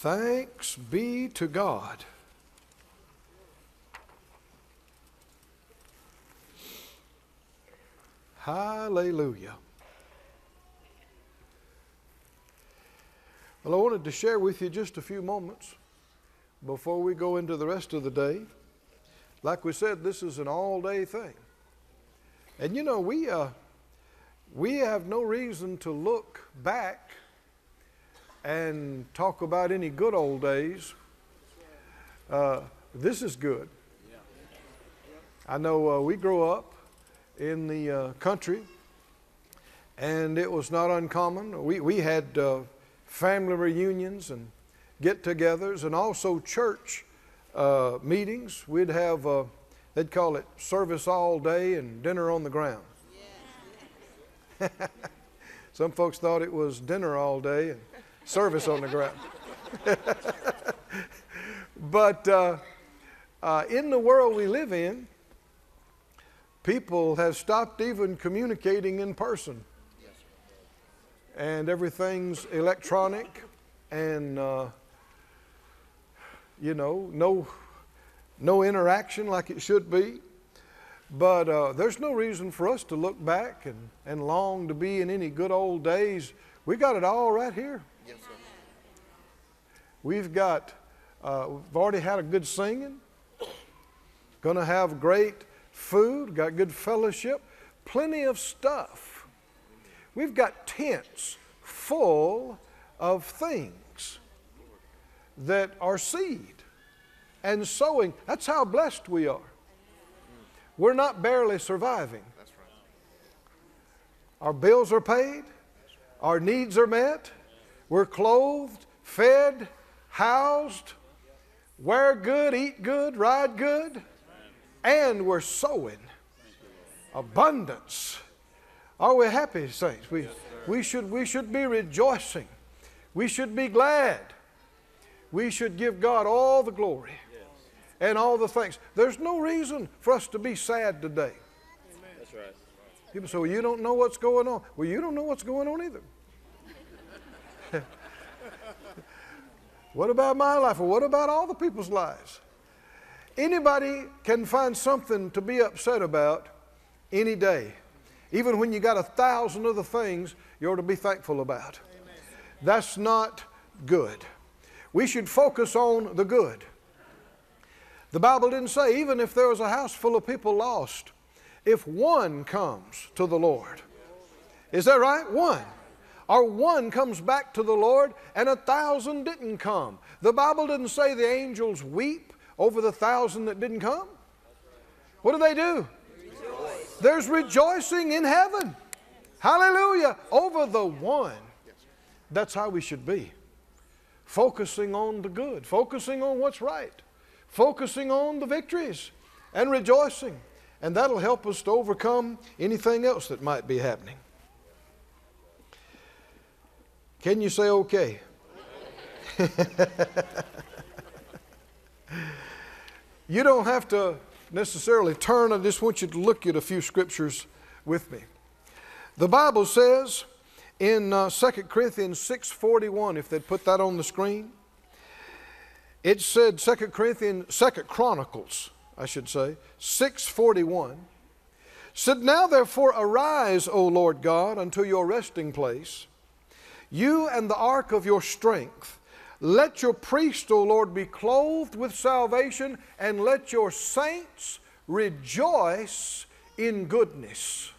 Thanks be to God. Hallelujah. Well, I wanted to share with you just a few moments before we go into the rest of the day. Like we said, this is an all day thing. And you know, we, uh, we have no reason to look back and talk about any good old days. Uh, this is good. I know uh, we grew up in the uh, country, and it was not uncommon. We, we had uh, family reunions and get togethers, and also church uh, meetings. We'd have, uh, they'd call it service all day and dinner on the ground. Some folks thought it was dinner all day and service on the ground. but uh, uh, in the world we live in, people have stopped even communicating in person. And everything's electronic and, uh, you know, no, no interaction like it should be. But uh, there's no reason for us to look back and, and long to be in any good old days. We got it all right here. We've got, uh, we've already had a good singing, going to have great food, got good fellowship, plenty of stuff. We've got tents full of things that are seed and sowing. That's how blessed we are. We're not barely surviving. Our bills are paid, our needs are met, we're clothed, fed, housed, wear good, eat good, ride good, and we're sowing abundance. Are we happy, saints? We, we, should, we should be rejoicing. We should be glad. We should give God all the glory and all the things. There's no reason for us to be sad today. That's right. People say, well, you don't know what's going on. Well, you don't know what's going on either. what about my life? Or what about all the people's lives? Anybody can find something to be upset about any day. Even when you got a thousand other things you ought to be thankful about. Amen. That's not good. We should focus on the good. The Bible didn't say, even if there was a house full of people lost, if one comes to the Lord. Is that right? One. Or one comes back to the Lord and a thousand didn't come. The Bible didn't say the angels weep over the thousand that didn't come. What do they do? Rejoice. There's rejoicing in heaven. Hallelujah. Over the one. That's how we should be. Focusing on the good, focusing on what's right focusing on the victories and rejoicing. And that'll help us to overcome anything else that might be happening. Can you say okay? you don't have to necessarily turn. I just want you to look at a few scriptures with me. The Bible says in uh, 2 Corinthians 6:41, if they'd put that on the screen, it said 2 Corinthians, 2 Chronicles, I should say, 641, said, Now therefore arise, O Lord God, unto your resting place, you and the ark of your strength. Let your priest, O Lord, be clothed with salvation, and let your saints rejoice in goodness.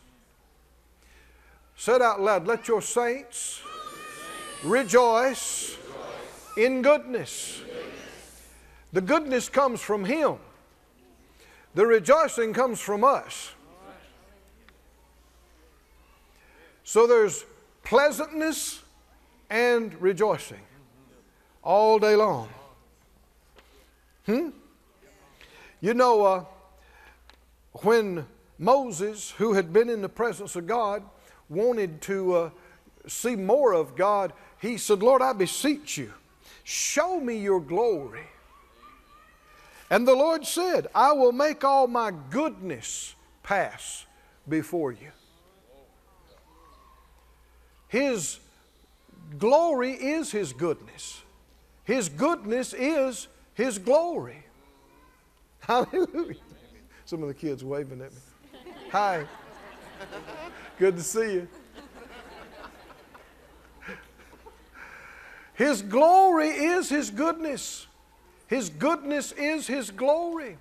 Said out loud, let your saints rejoice in goodness. The goodness comes from Him, the rejoicing comes from us. So there's pleasantness and rejoicing all day long. Hmm? You know, uh, when Moses, who had been in the presence of God, wanted to uh, see more of God, he said, Lord, I beseech you, show me your glory. And the Lord said, I will make all my goodness pass before you. His glory is His goodness. His goodness is His glory. Hallelujah. Some of the kids waving at me. Hi. Good to see you. His glory is His goodness. His goodness is His glory.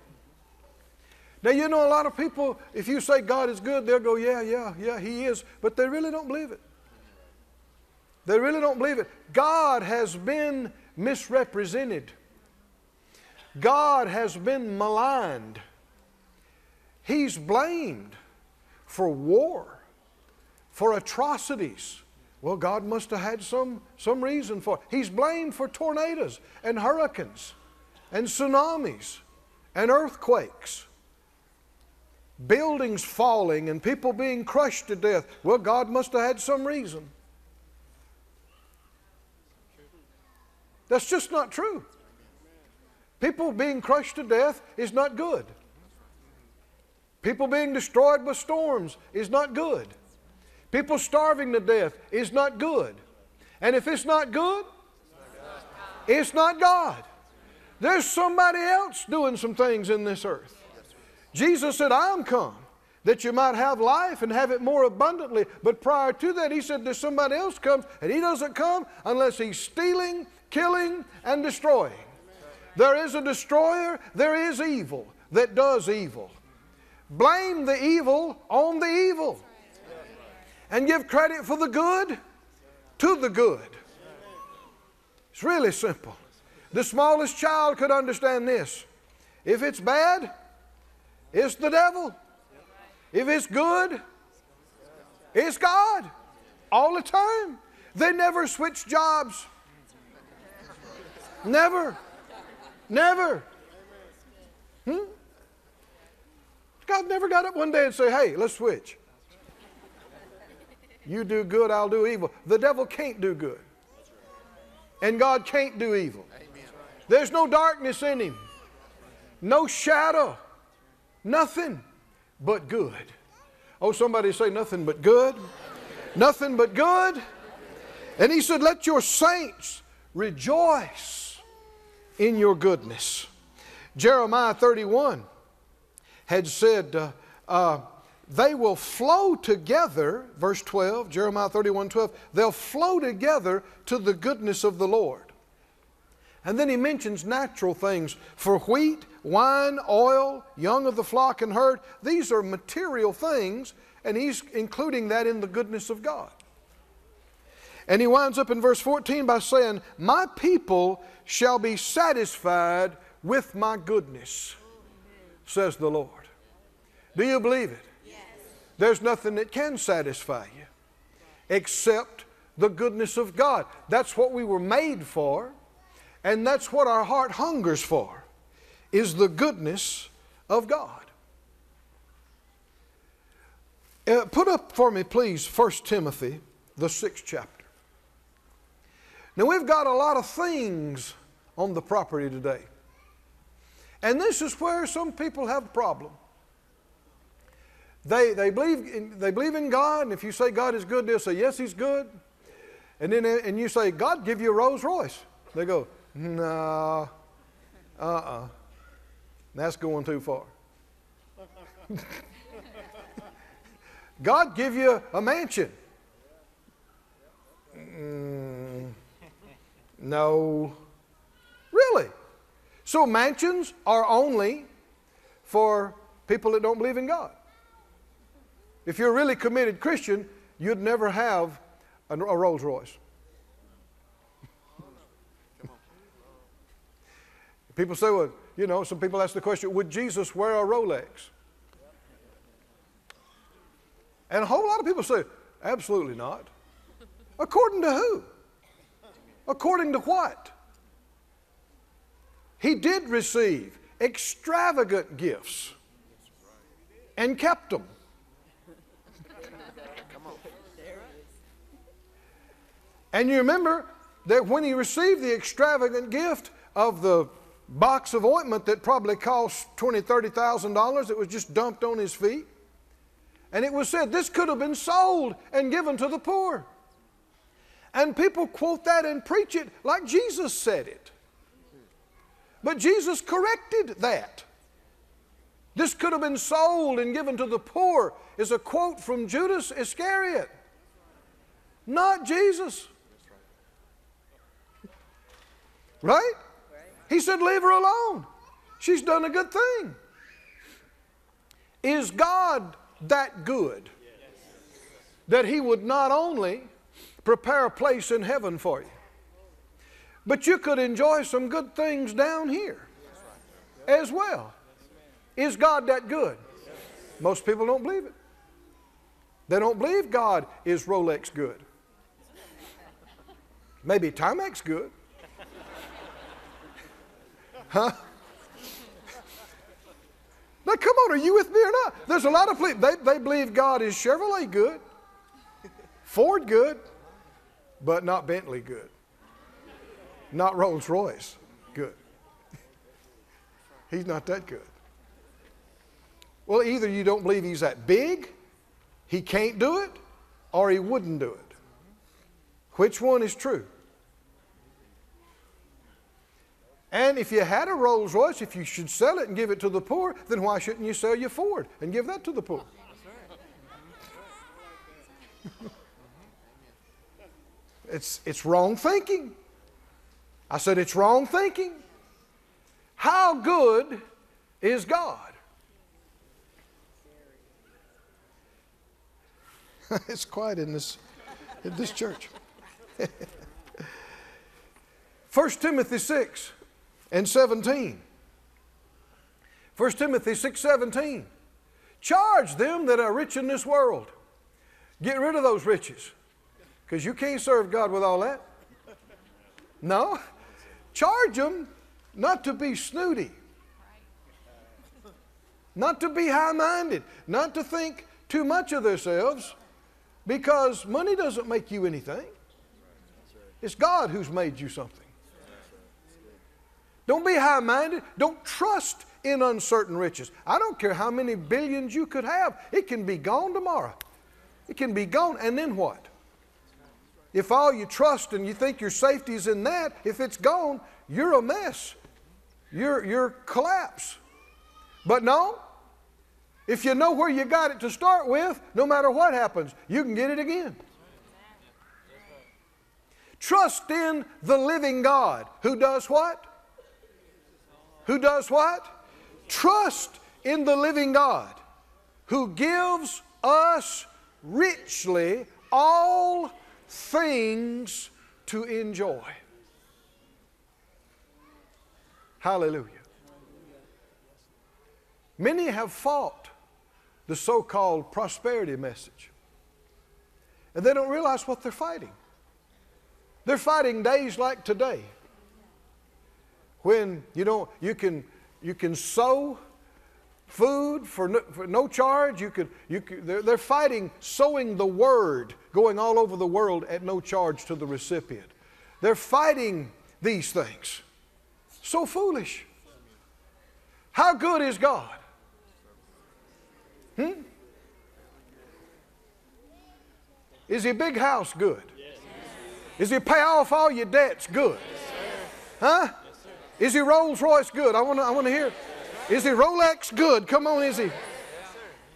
Now, you know, a lot of people, if you say God is good, they'll go, yeah, yeah, yeah, He is, but they really don't believe it. They really don't believe it. God has been misrepresented, God has been maligned, He's blamed for war, for atrocities. Well, God must have had some, some reason for it. He's blamed for tornadoes and hurricanes and tsunamis and earthquakes buildings falling and people being crushed to death. Well, God must have had some reason. That's just not true. People being crushed to death is not good. People being destroyed by storms is not good. People starving to death is not good. And if it's not good, it's not God. There's somebody else doing some things in this earth. Jesus said, I'm come that you might have life and have it more abundantly. But prior to that, he said, There's somebody else comes, and he doesn't come unless he's stealing, killing, and destroying. There is a destroyer, there is evil that does evil. Blame the evil on the evil. And give credit for the good to the good. It's really simple. The smallest child could understand this. If it's bad, it's the devil. If it's good, it's God. All the time. They never switch jobs. Never. Never. Hmm? God never got up one day and say, hey, let's switch. You do good, I'll do evil. The devil can't do good. And God can't do evil. There's no darkness in him, no shadow. Nothing but good. Oh, somebody say nothing but good. Nothing but good. And he said, Let your saints rejoice in your goodness. Jeremiah 31 had said, uh, uh, They will flow together, verse 12, Jeremiah 31 12, they'll flow together to the goodness of the Lord. And then he mentions natural things for wheat, wine, oil, young of the flock and herd. These are material things, and he's including that in the goodness of God. And he winds up in verse 14 by saying, My people shall be satisfied with my goodness, says the Lord. Do you believe it? Yes. There's nothing that can satisfy you except the goodness of God. That's what we were made for. And that's what our heart hungers for is the goodness of God. Uh, put up for me, please, 1 Timothy, the sixth chapter. Now, we've got a lot of things on the property today. And this is where some people have a problem. They, they, believe in, they believe in God, and if you say God is good, they'll say, Yes, He's good. And then and you say, God, give you a Rolls Royce. They go, no. Uh uh-uh. uh. That's going too far. God give you a mansion. Mm, no. Really? So mansions are only for people that don't believe in God. If you're a really committed Christian, you'd never have a, a Rolls Royce. People say, well, you know, some people ask the question, would Jesus wear a Rolex? And a whole lot of people say, absolutely not. According to who? According to what? He did receive extravagant gifts and kept them. And you remember that when he received the extravagant gift of the box of ointment that probably cost twenty, thirty thousand dollars. It was just dumped on his feet, and it was said this could have been sold and given to the poor. And people quote that and preach it like Jesus said it. But Jesus corrected that. This could have been sold and given to the poor, is a quote from Judas Iscariot, not Jesus. Right? He said, Leave her alone. She's done a good thing. Is God that good that He would not only prepare a place in heaven for you, but you could enjoy some good things down here as well? Is God that good? Most people don't believe it. They don't believe God is Rolex good. Maybe Timex good. Huh? Now, come on, are you with me or not? There's a lot of people, they, they believe God is Chevrolet good, Ford good, but not Bentley good, not Rolls Royce good. He's not that good. Well, either you don't believe he's that big, he can't do it, or he wouldn't do it. Which one is true? And if you had a Rolls Royce, if you should sell it and give it to the poor, then why shouldn't you sell your Ford and give that to the poor? it's, it's wrong thinking. I said it's wrong thinking. How good is God? it's quiet in this, in this church. 1 Timothy 6 and 17. 1 Timothy 6 17. Charge them that are rich in this world. Get rid of those riches. Because you can't serve God with all that. No. Charge them not to be snooty, not to be high minded, not to think too much of themselves, because money doesn't make you anything. It's God who's made you something. Don't be high minded. Don't trust in uncertain riches. I don't care how many billions you could have, it can be gone tomorrow. It can be gone, and then what? If all you trust and you think your safety is in that, if it's gone, you're a mess. You're, you're collapse. But no, if you know where you got it to start with, no matter what happens, you can get it again. Trust in the living God who does what? Who does what? Trust in the living God who gives us richly all things to enjoy. Hallelujah. Many have fought the so called prosperity message, and they don't realize what they're fighting. They're fighting days like today when you know you can you can sow food for no, for no charge. You could, you could, they're, they're fighting sowing the word going all over the world at no charge to the recipient. They're fighting these things. So foolish. How good is God? Hmm? Is he big house good? Is he pay off all your debts good? Huh? Is he Rolls Royce good? I want to I wanna hear. Is he Rolex good? Come on, is he?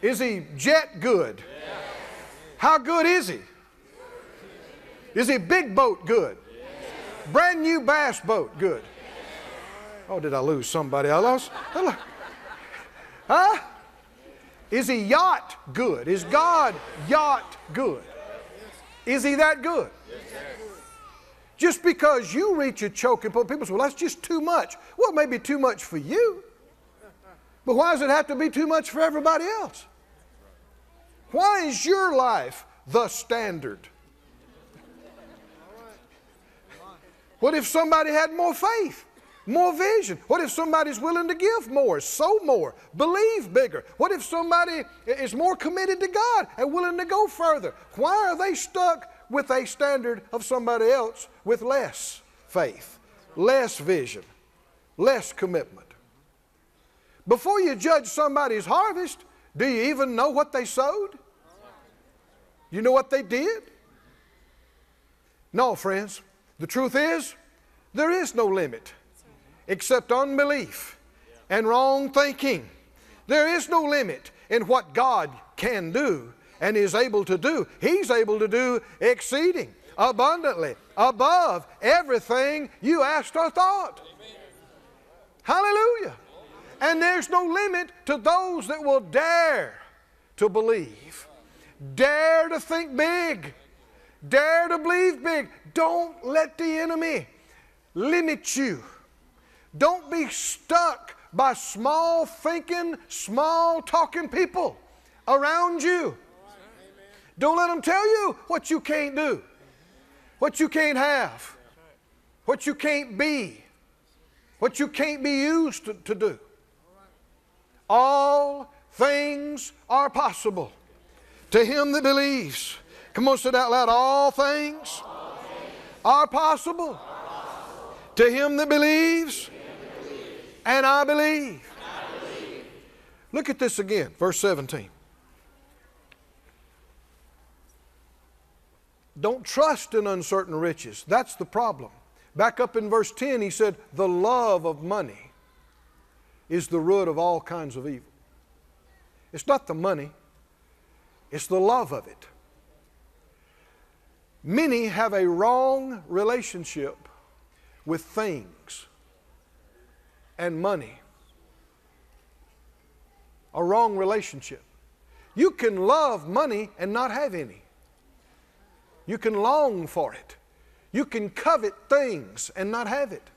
Is he jet good? How good is he? Is he big boat good? Brand new bass boat good? Oh, did I lose somebody? I lost. Huh? Is he yacht good? Is God yacht good? Is he that good? Just because you reach a choking point, people say, well, that's just too much. Well, it may be too much for you, but why does it have to be too much for everybody else? Why is your life the standard? What if somebody had more faith, more vision? What if somebody's willing to give more, sow more, believe bigger? What if somebody is more committed to God and willing to go further? Why are they stuck with a standard of somebody else with less faith, less vision, less commitment. Before you judge somebody's harvest, do you even know what they sowed? You know what they did? No, friends. The truth is, there is no limit. except unbelief and wrong thinking. There is no limit in what God can do and is able to do. He's able to do exceeding, abundantly, above everything you asked or thought. Hallelujah. And there's no limit to those that will dare to believe, dare to think big, dare to believe big. Don't let the enemy limit you. Don't be stuck by small thinking, small talking people around you. Don't let them tell you what you can't do, what you can't have, what you can't be, what you can't be used to, to do. All things are possible to him that believes. Come on, say it out loud. All things, are possible to him that believes, and I believe. Look at this again, verse 17. Don't trust in uncertain riches. That's the problem. Back up in verse 10, he said, The love of money is the root of all kinds of evil. It's not the money, it's the love of it. Many have a wrong relationship with things and money. A wrong relationship. You can love money and not have any. You can long for it. You can covet things and not have it.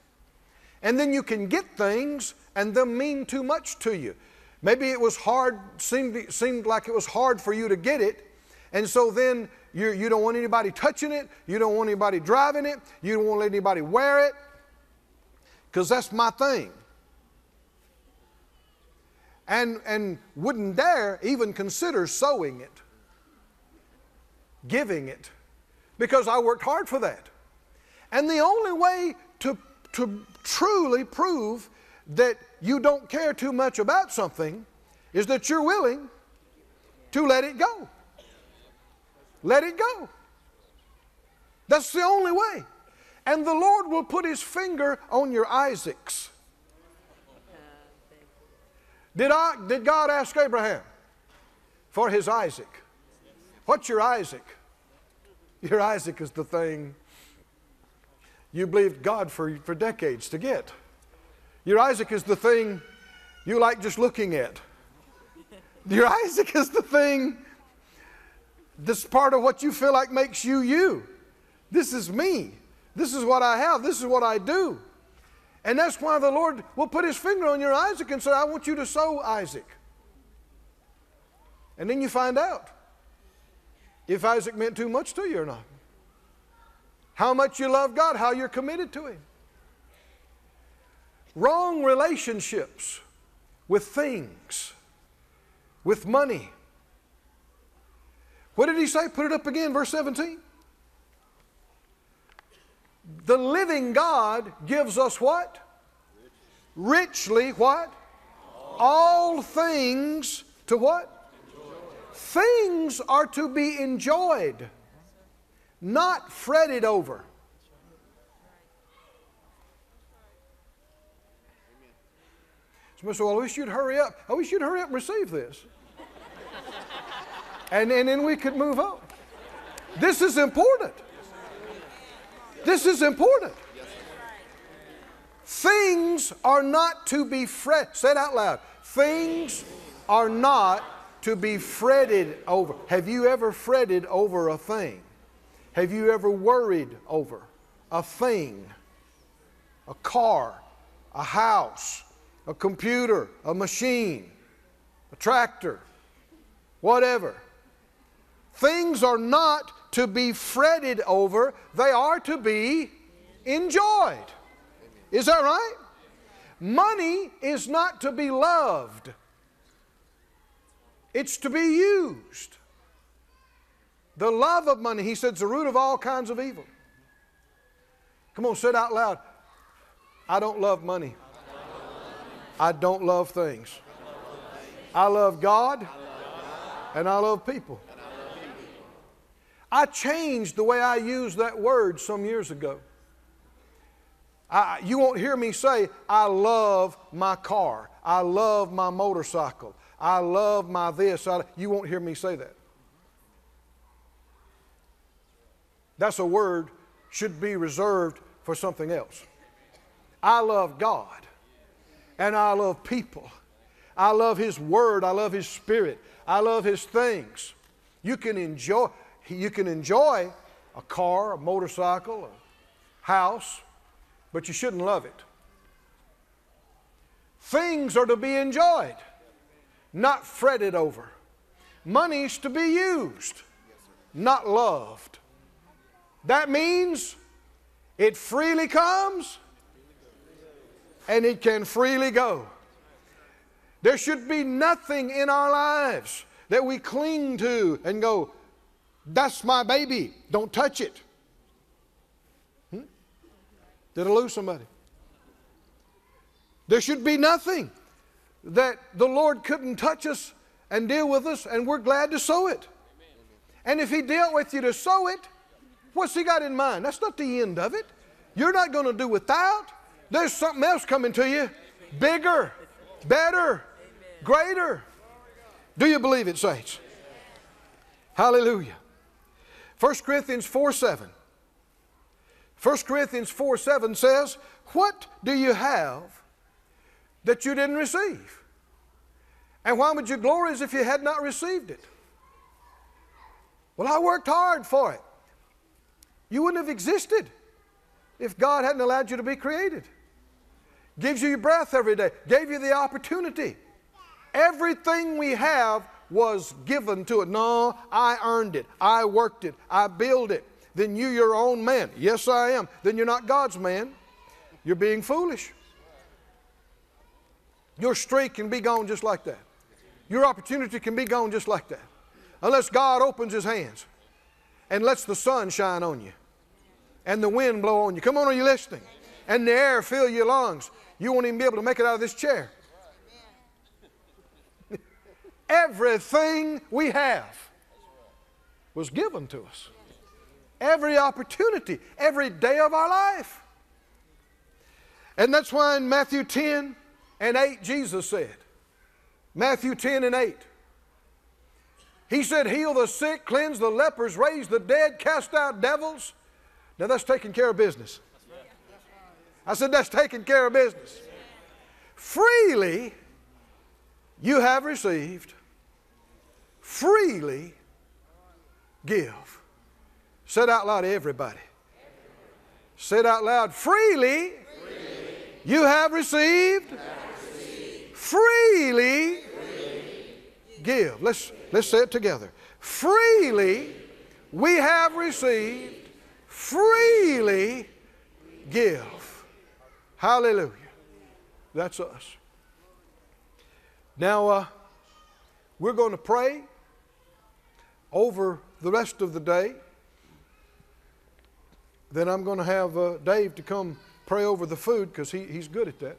And then you can get things and them mean too much to you. Maybe it was hard, seemed, seemed like it was hard for you to get it, and so then you, you don't want anybody touching it, you don't want anybody driving it, you don't want let anybody wear it, because that's my thing. And, and wouldn't dare even consider sowing it, giving it, because I worked hard for that. And the only way to, to truly prove that you don't care too much about something is that you're willing to let it go. Let it go. That's the only way. And the Lord will put his finger on your Isaacs. Did, I, did God ask Abraham for his Isaac? What's your Isaac? Your Isaac is the thing you believed God for, for decades to get. Your Isaac is the thing you like just looking at. Your Isaac is the thing that's part of what you feel like makes you you. This is me. This is what I have. This is what I do. And that's why the Lord will put his finger on your Isaac and say, I want you to sow Isaac. And then you find out if Isaac meant too much to you or not. How much you love God, how you're committed to Him wrong relationships with things, with money. What did he say? Put it up again, verse 17. The living God gives us what? Richly what? All things to what? Things are to be enjoyed, not fretted over. Somebody said, Well, I wish you'd hurry up. I wish you'd hurry up and receive this. and, and then we could move on. This is important. This is important. Things are not to be fret. Say it out loud. Things are not to be fretted over. Have you ever fretted over a thing? Have you ever worried over a thing? A car, a house, a computer, a machine, a tractor, whatever. Things are not to be fretted over, they are to be enjoyed. Is that right? Money is not to be loved, it's to be used. The love of money, he said, is the root of all kinds of evil. Come on, say it out loud. I don't love money. I don't love things. I love God and I love people. I changed the way I used that word some years ago. I, you won't hear me say, I love my car. I love my motorcycle. I love my this. I, you won't hear me say that. That's a word should be reserved for something else. I love God and I love people. I love His Word. I love His Spirit. I love His things. You can enjoy, you can enjoy a car, a motorcycle, a house, but you shouldn't love it. Things are to be enjoyed, not fretted over. Money's to be used, not loved. That means it freely comes and it can freely go. There should be nothing in our lives that we cling to and go, that's my baby, don't touch it. Hmm? Did I lose somebody? There should be nothing that the Lord couldn't touch us and deal with us, and we're glad to sow it. And if He dealt with you to sow it, what's He got in mind? That's not the end of it. You're not going to do without. There's something else coming to you bigger, better, greater. Do you believe it, saints? Hallelujah. 1 Corinthians 4 7. 1 Corinthians 4 7 says, What do you have that you didn't receive? And why would you glory as if you had not received it? Well, I worked hard for it. You wouldn't have existed if God hadn't allowed you to be created. Gives you your breath every day, gave you the opportunity. Everything we have was given to it. No, I earned it. I worked it. I built it. Then you, your own man. Yes, I am. Then you're not God's man. You're being foolish. Your streak can be gone just like that. Your opportunity can be gone just like that. Unless God opens His hands and lets the sun shine on you and the wind blow on you. Come on, are you listening? And the air fill your lungs. You won't even be able to make it out of this chair. Everything we have was given to us. Every opportunity, every day of our life. And that's why in Matthew 10 and 8, Jesus said, Matthew 10 and 8, He said, Heal the sick, cleanse the lepers, raise the dead, cast out devils. Now that's taking care of business. I said, That's taking care of business. Freely you have received, freely give. Said out loud, everybody. Said out loud, freely, freely. you have received, have received. Freely, give. Let's, let's say it together. Freely we have received, freely give. Hallelujah. That's us. Now, uh, we're going to pray over the rest of the day. Then I'm going to have uh, Dave to come pray over the food because he, he's good at that.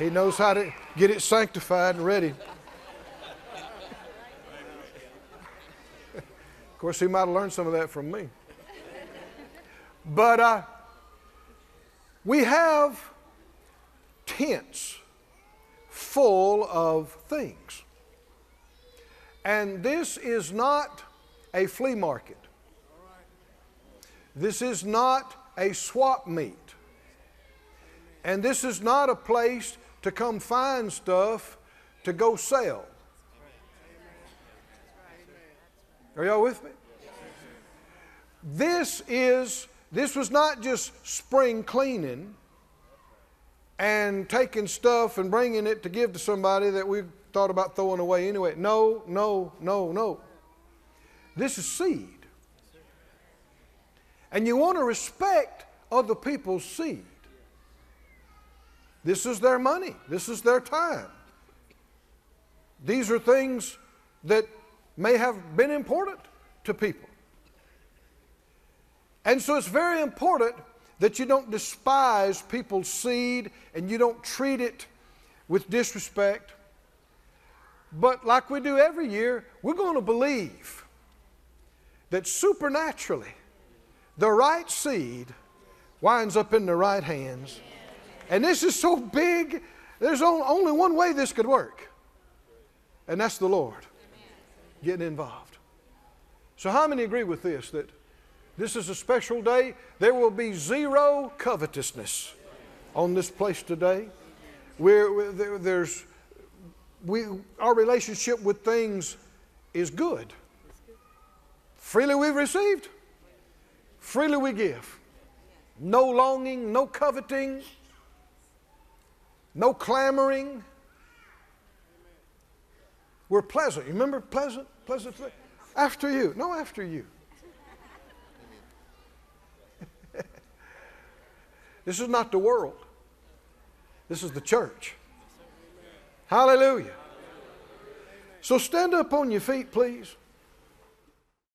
He knows how to get it sanctified and ready. of course, he might have learned some of that from me. But uh, we have tents full of things. And this is not a flea market. This is not a swap meet. And this is not a place to come find stuff to go sell. Are y'all with me? This is this was not just spring cleaning and taking stuff and bringing it to give to somebody that we thought about throwing away anyway. No, no, no, no. This is seed. And you want to respect other people's seed. This is their money, this is their time. These are things that may have been important to people. And so it's very important that you don't despise people's seed and you don't treat it with disrespect. But like we do every year, we're going to believe that supernaturally the right seed winds up in the right hands. And this is so big, there's only one way this could work, and that's the Lord getting involved. So, how many agree with this that this is a special day? There will be zero covetousness on this place today. We're, there, there's, we, our relationship with things is good. Freely we've received, freely we give. No longing, no coveting, no clamoring. We're pleasant. You remember pleasant? Pleasant. After you. No, after you. this is not the world. This is the church. Hallelujah. So stand up on your feet, please.